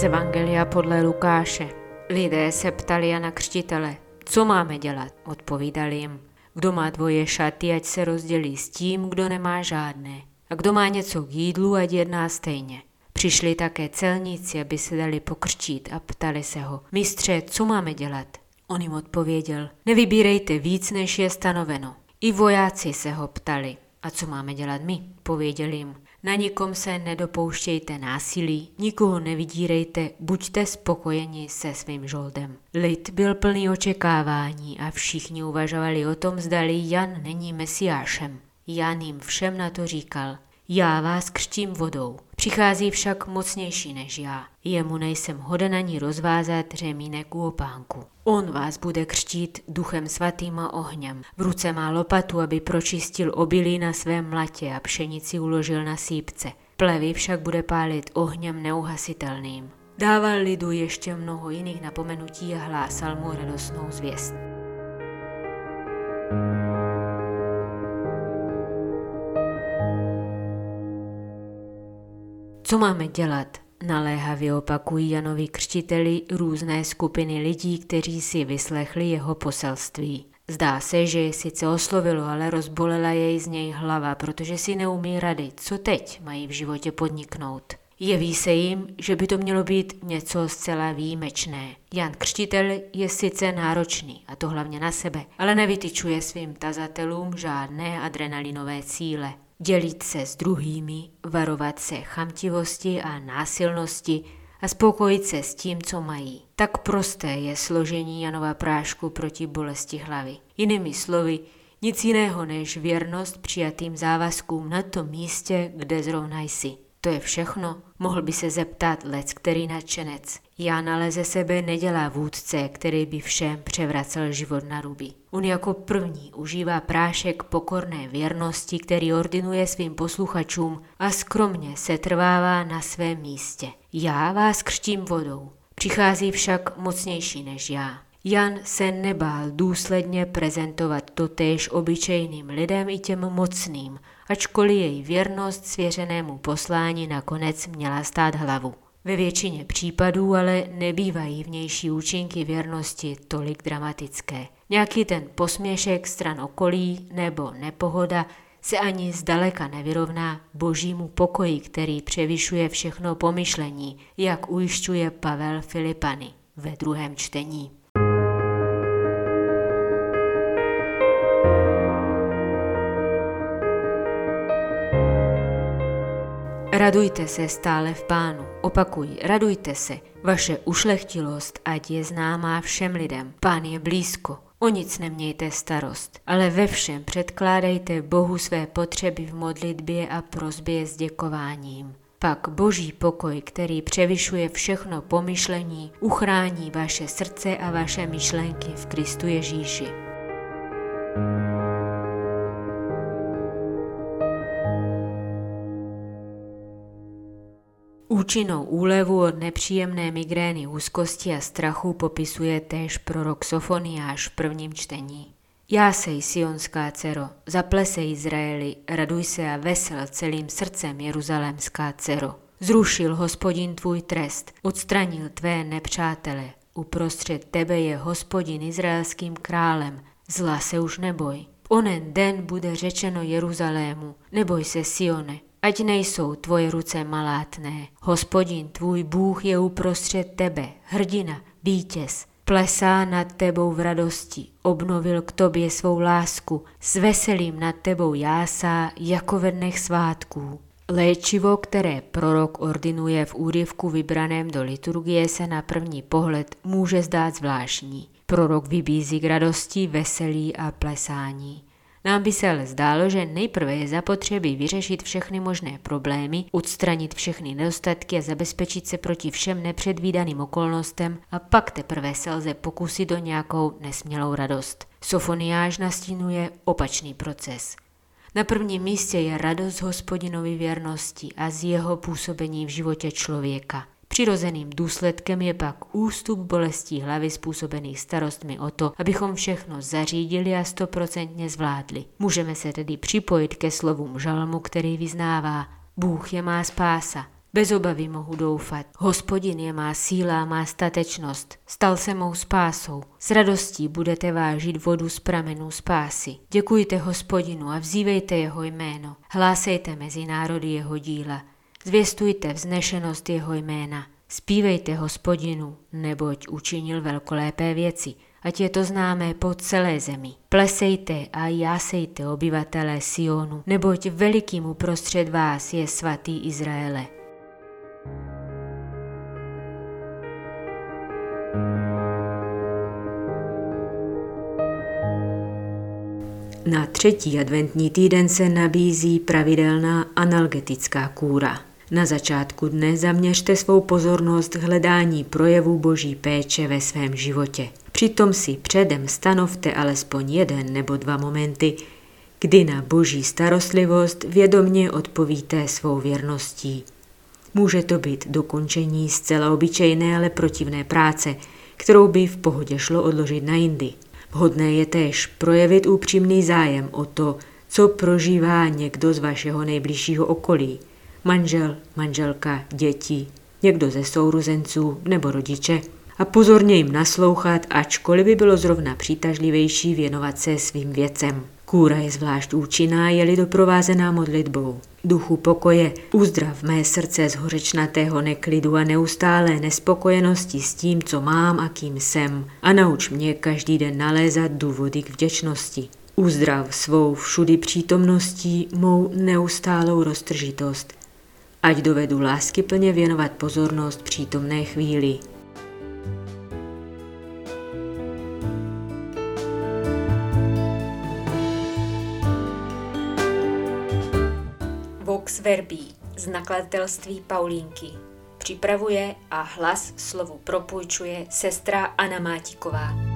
Z Evangelia podle Lukáše. Lidé se ptali Jana Křtitele, co máme dělat? Odpovídali jim, kdo má dvoje šaty, ať se rozdělí s tím, kdo nemá žádné. A kdo má něco k jídlu, ať jedná stejně. Přišli také celníci, aby se dali pokřtít a ptali se ho, mistře, co máme dělat? On jim odpověděl, nevybírejte víc, než je stanoveno. I vojáci se ho ptali, a co máme dělat my? Pověděl jim, na nikom se nedopouštějte násilí, nikoho nevydírejte, buďte spokojeni se svým žoldem. Lid byl plný očekávání a všichni uvažovali o tom, zdali Jan není mesiášem. Jan jim všem na to říkal, já vás křtím vodou, přichází však mocnější než já. Jemu nejsem hoden ani rozvázat řemínek u opánku. On vás bude křtít duchem svatým a ohněm. V ruce má lopatu, aby pročistil obilí na svém mlatě a pšenici uložil na sípce. Plevy však bude pálit ohněm neuhasitelným. Dával lidu ještě mnoho jiných napomenutí a hlásal mu radostnou zvěst. Co máme dělat? Naléhavě opakují Janovi křtiteli různé skupiny lidí, kteří si vyslechli jeho poselství. Zdá se, že je sice oslovilo, ale rozbolela jej z něj hlava, protože si neumí rady, co teď mají v životě podniknout. Jeví se jim, že by to mělo být něco zcela výjimečné. Jan Křtitel je sice náročný, a to hlavně na sebe, ale nevytyčuje svým tazatelům žádné adrenalinové cíle dělit se s druhými, varovat se chamtivosti a násilnosti a spokojit se s tím, co mají. Tak prosté je složení Janova prášku proti bolesti hlavy. Jinými slovy, nic jiného než věrnost přijatým závazkům na tom místě, kde zrovna jsi. To je všechno, mohl by se zeptat lec který nadšenec. Jan ale ze sebe nedělá vůdce, který by všem převracel život na ruby. On jako první užívá prášek pokorné věrnosti, který ordinuje svým posluchačům a skromně se trvává na svém místě. Já vás křtím vodou, přichází však mocnější než já. Jan se nebál důsledně prezentovat totéž obyčejným lidem i těm mocným, ačkoliv její věrnost svěřenému poslání nakonec měla stát hlavu. Ve většině případů ale nebývají vnější účinky věrnosti tolik dramatické. Nějaký ten posměšek stran okolí nebo nepohoda se ani zdaleka nevyrovná božímu pokoji, který převyšuje všechno pomyšlení, jak ujišťuje Pavel Filipany ve druhém čtení. Radujte se stále v pánu. Opakuj, radujte se. Vaše ušlechtilost, ať je známá všem lidem. Pán je blízko. O nic nemějte starost, ale ve všem předkládejte Bohu své potřeby v modlitbě a prozbě s děkováním. Pak boží pokoj, který převyšuje všechno pomyšlení, uchrání vaše srdce a vaše myšlenky v Kristu Ježíši. Účinnou úlevu od nepříjemné migrény úzkosti a strachu popisuje též prorok Sofoniáš v prvním čtení. Jásej, sionská dcero, zaplesej Izraeli, raduj se a vesel celým srdcem, jeruzalémská dcero. Zrušil hospodin tvůj trest, odstranil tvé nepřátele, uprostřed tebe je hospodin izraelským králem, zla se už neboj. Onen den bude řečeno Jeruzalému, neboj se Sione, ať nejsou tvoje ruce malátné. Hospodin tvůj Bůh je uprostřed tebe, hrdina, vítěz, plesá nad tebou v radosti, obnovil k tobě svou lásku, s veselým nad tebou jásá jako ve dnech svátků. Léčivo, které prorok ordinuje v úryvku vybraném do liturgie, se na první pohled může zdát zvláštní. Prorok vybízí k radosti, veselí a plesání. Nám by se ale zdálo, že nejprve je zapotřebí vyřešit všechny možné problémy, odstranit všechny nedostatky a zabezpečit se proti všem nepředvídaným okolnostem a pak teprve se lze pokusit o nějakou nesmělou radost. Sofoniáž nastínuje opačný proces. Na prvním místě je radost hospodinovi věrnosti a z jeho působení v životě člověka. Přirozeným důsledkem je pak ústup bolestí hlavy způsobených starostmi o to, abychom všechno zařídili a stoprocentně zvládli. Můžeme se tedy připojit ke slovům žalmu, který vyznává Bůh je má spása, Bez obavy mohu doufat. Hospodin je má síla, má statečnost. Stal se mou spásou. S radostí budete vážit vodu z pramenů spásy. Děkujte hospodinu a vzívejte jeho jméno. Hlásejte mezi národy jeho díla. Zvěstujte vznešenost jeho jména. Spívejte hospodinu, neboť učinil velkolépé věci ať je to známé po celé zemi. Plesejte a jásejte obyvatelé Sionu, neboť velikým uprostřed vás je svatý Izraele. Na třetí adventní týden se nabízí pravidelná analgetická kůra. Na začátku dne zaměřte svou pozornost hledání projevů boží péče ve svém životě. Přitom si předem stanovte alespoň jeden nebo dva momenty, kdy na boží starostlivost vědomně odpovíte svou věrností. Může to být dokončení zcela obyčejné, ale protivné práce, kterou by v pohodě šlo odložit na jindy. Vhodné je též projevit upřímný zájem o to, co prožívá někdo z vašeho nejbližšího okolí. Manžel, manželka, děti, někdo ze sourozenců nebo rodiče – a pozorně jim naslouchat, ačkoliv by bylo zrovna přitažlivější věnovat se svým věcem. Kůra je zvlášť účinná, je-li doprovázená modlitbou. Duchu pokoje, uzdrav mé srdce z horečnatého neklidu a neustálé nespokojenosti s tím, co mám a kým jsem a nauč mě každý den nalézat důvody k vděčnosti. Uzdrav svou všudy přítomností mou neustálou roztržitost, ať dovedu lásky plně věnovat pozornost přítomné chvíli. Vox Verbí z nakladatelství Paulínky. Připravuje a hlas slovu propůjčuje sestra Anna Mátiková.